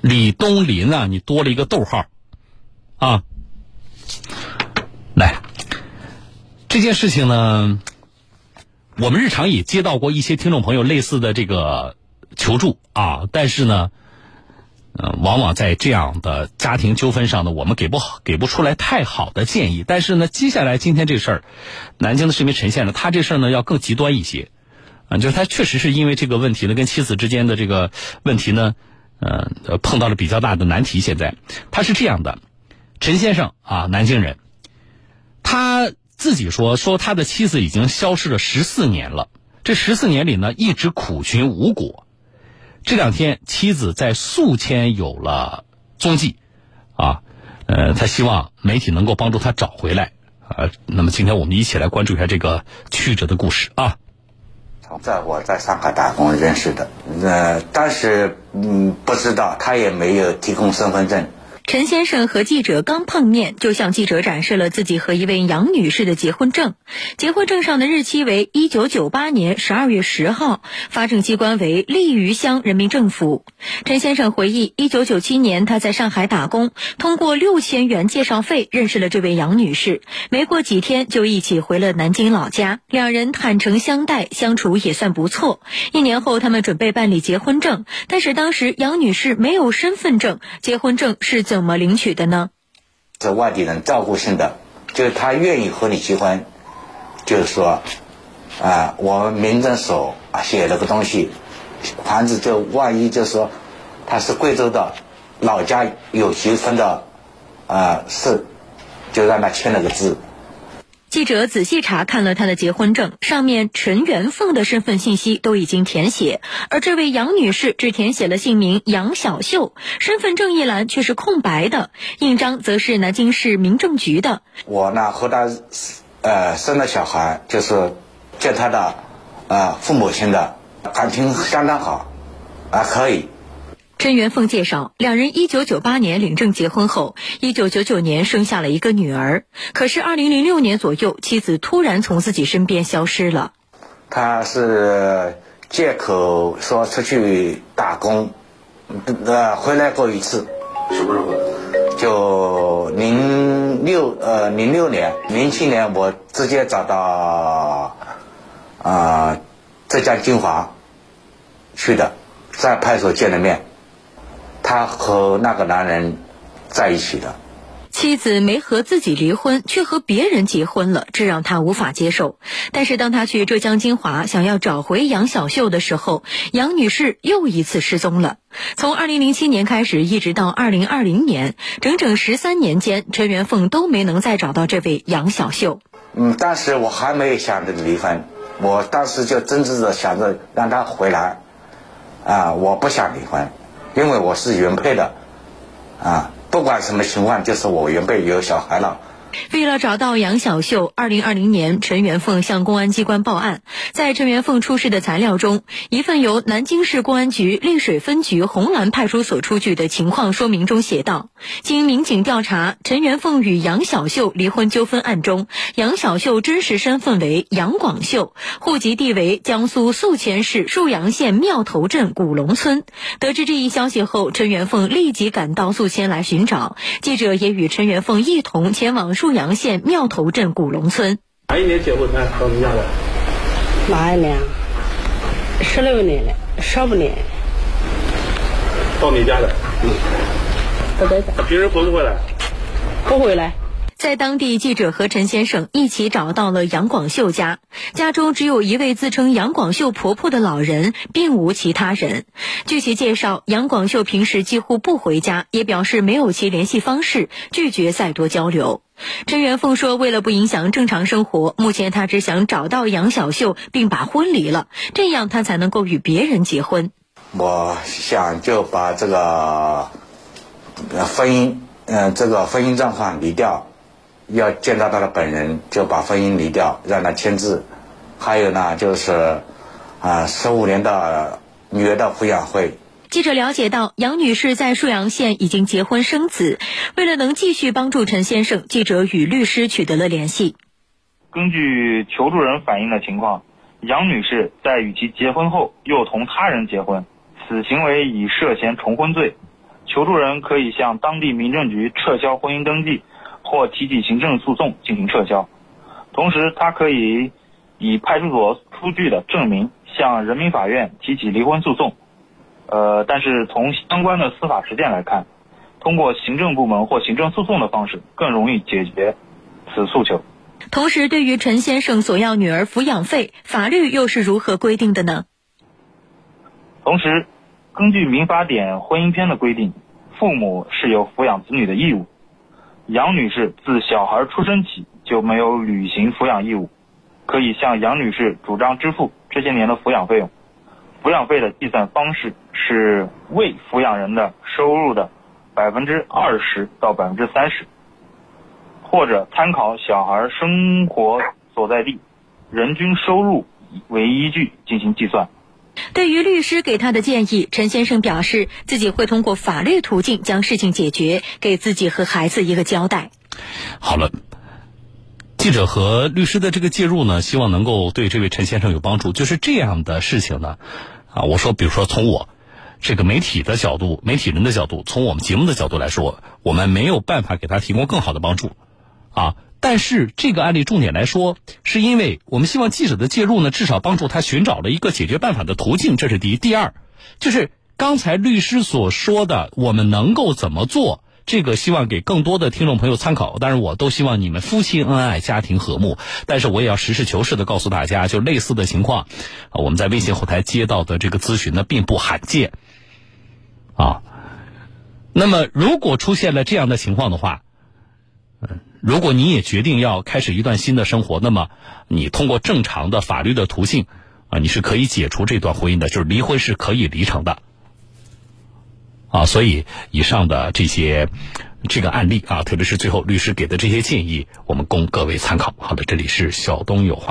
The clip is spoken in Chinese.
李东林啊，你多了一个逗号啊。来，这件事情呢，我们日常也接到过一些听众朋友类似的这个求助啊，但是呢，嗯，往往在这样的家庭纠纷上呢，我们给不好给不出来太好的建议。但是呢，接下来今天这事儿，南京的市民陈先生，他这事儿呢要更极端一些啊，就是他确实是因为这个问题呢，跟妻子之间的这个问题呢，呃，碰到了比较大的难题。现在他是这样的，陈先生啊，南京人。他自己说，说他的妻子已经消失了十四年了。这十四年里呢，一直苦寻无果。这两天，妻子在宿迁有了踪迹，啊，呃，他希望媒体能够帮助他找回来。啊，那么今天我们一起来关注一下这个曲折的故事啊。在我在上海打工认识的，呃，当时嗯不知道，他也没有提供身份证。陈先生和记者刚碰面，就向记者展示了自己和一位杨女士的结婚证。结婚证上的日期为一九九八年十二月十号，发证机关为利鱼乡人民政府。陈先生回忆，一九九七年他在上海打工，通过六千元介绍费认识了这位杨女士，没过几天就一起回了南京老家。两人坦诚相待，相处也算不错。一年后，他们准备办理结婚证，但是当时杨女士没有身份证，结婚证是怎？怎么领取的呢？是外地人照顾性的，就是他愿意和你结婚，就是说，啊，我们民政所啊写了个东西，房子就万一就是说他是贵州的，老家有结婚的，啊，是，就让他签了个字。记者仔细查看了他的结婚证，上面陈元凤的身份信息都已经填写，而这位杨女士只填写了姓名杨小秀，身份证一栏却是空白的，印章则是南京市民政局的。我呢和他，呃，生了小孩，就是见他的，呃，父母亲的感情相当好，啊，可以。陈元凤介绍，两人一九九八年领证结婚后，一九九九年生下了一个女儿。可是二零零六年左右，妻子突然从自己身边消失了。他是借口说出去打工，呃，回来过一次。什么时候？就零六呃零六年，零七年我直接找到啊浙江金华去的，在派出所见了面。他和那个男人在一起的，妻子没和自己离婚，却和别人结婚了，这让他无法接受。但是当他去浙江金华想要找回杨小秀的时候，杨女士又一次失踪了。从二零零七年开始，一直到二零二零年，整整十三年间，陈元凤都没能再找到这位杨小秀。嗯，当时我还没有想着离婚，我当时就真挚的想着让他回来，啊，我不想离婚。因为我是原配的，啊，不管什么情况，就是我原配有小孩了。为了找到杨小秀，二零二零年，陈元凤向公安机关报案。在陈元凤出示的材料中，一份由南京市公安局溧水分局红蓝派出所出具的情况说明中写道：经民警调查，陈元凤与杨小秀离婚纠纷案中，杨小秀真实身份为杨广秀，户籍地为江苏宿迁市沭阳县庙头镇古龙村。得知这一消息后，陈元凤立即赶到宿迁来寻找。记者也与陈元凤一同前往。沭阳县庙头镇古龙村，哪一年结婚的？到你家的？哪一年？十六年了，十五年。到你家的？嗯。不在家。平时回不回来？不回来。在当地，记者和陈先生一起找到了杨广秀家，家中只有一位自称杨广秀婆婆的老人，并无其他人。据其介绍，杨广秀平时几乎不回家，也表示没有其联系方式，拒绝再多交流。陈元凤说：“为了不影响正常生活，目前他只想找到杨小秀，并把婚离了，这样他才能够与别人结婚。我想就把这个婚姻，嗯，这个婚姻状况离掉。”要见到他的本人，就把婚姻离掉，让他签字。还有呢，就是啊，十五年的女儿的抚养费。记者了解到，杨女士在沭阳县已经结婚生子。为了能继续帮助陈先生，记者与律师取得了联系。根据求助人反映的情况，杨女士在与其结婚后又同他人结婚，此行为已涉嫌重婚罪。求助人可以向当地民政局撤销婚姻登记，或提起行政诉讼进行撤销。同时，他可以以派出所出具的证明向人民法院提起离婚诉讼。呃，但是从相关的司法实践来看，通过行政部门或行政诉讼的方式更容易解决此诉求。同时，对于陈先生索要女儿抚养费，法律又是如何规定的呢？同时，根据民法典婚姻篇的规定，父母是有抚养子女的义务。杨女士自小孩出生起就没有履行抚养义务，可以向杨女士主张支付这些年的抚养费用。抚养费的计算方式是未抚养人的收入的百分之二十到百分之三十，或者参考小孩生活所在地人均收入为依据进行计算。对于律师给他的建议，陈先生表示自己会通过法律途径将事情解决，给自己和孩子一个交代。好了，记者和律师的这个介入呢，希望能够对这位陈先生有帮助。就是这样的事情呢，啊，我说，比如说从我这个媒体的角度、媒体人的角度，从我们节目的角度来说，我们没有办法给他提供更好的帮助，啊。但是这个案例重点来说，是因为我们希望记者的介入呢，至少帮助他寻找了一个解决办法的途径，这是第一。第二，就是刚才律师所说的，我们能够怎么做？这个希望给更多的听众朋友参考。当然，我都希望你们夫妻恩爱，家庭和睦。但是我也要实事求是的告诉大家，就类似的情况，我们在微信后台接到的这个咨询呢，并不罕见。啊，那么如果出现了这样的情况的话，嗯。如果你也决定要开始一段新的生活，那么你通过正常的法律的途径啊，你是可以解除这段婚姻的，就是离婚是可以离成的啊。所以以上的这些这个案例啊，特别是最后律师给的这些建议，我们供各位参考。好的，这里是小东有话。